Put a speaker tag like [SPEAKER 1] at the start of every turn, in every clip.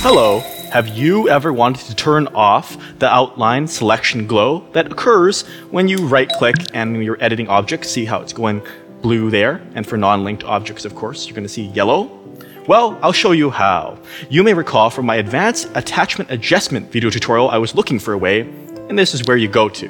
[SPEAKER 1] Hello. Have you ever wanted to turn off the outline selection glow that occurs when you right click and you're editing objects? See how it's going blue there? And for non linked objects, of course, you're going to see yellow. Well, I'll show you how. You may recall from my advanced attachment adjustment video tutorial, I was looking for a way, and this is where you go to.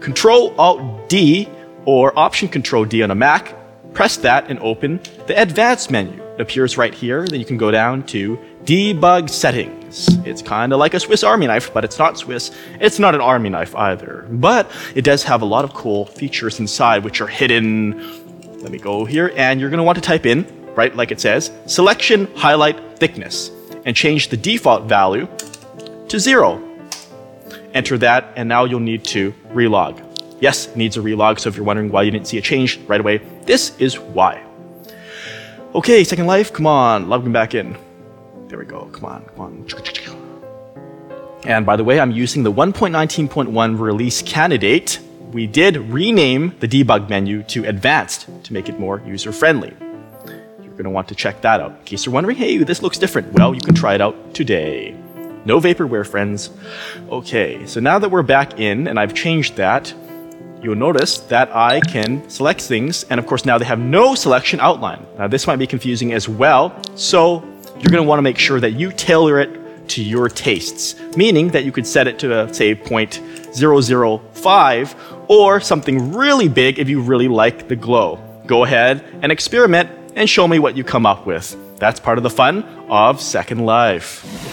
[SPEAKER 1] Control Alt D or Option Control D on a Mac, press that and open the Advanced menu. Appears right here. Then you can go down to Debug Settings. It's kind of like a Swiss Army knife, but it's not Swiss. It's not an army knife either. But it does have a lot of cool features inside which are hidden. Let me go here, and you're going to want to type in right, like it says, selection highlight thickness, and change the default value to zero. Enter that, and now you'll need to relog. Yes, needs a relog, so if you're wondering why you didn't see a change right away, this is why. Okay, Second Life, come on, logging back in. There we go, come on, come on. And by the way, I'm using the 1.19.1 release candidate. We did rename the debug menu to advanced to make it more user friendly You're going to want to check that out. In case you're wondering, hey, this looks different. Well, you can try it out today. No vaporware, friends. Okay, so now that we're back in and I've changed that, you'll notice that I can select things, and of course now they have no selection outline. Now this might be confusing as well, so you're going to want to make sure that you tailor it to your tastes, meaning that you could set it to, say, 0.005 or something really big if you really like the glow. Go ahead and experiment and show me what you come up with. That's part of the fun of Second Life.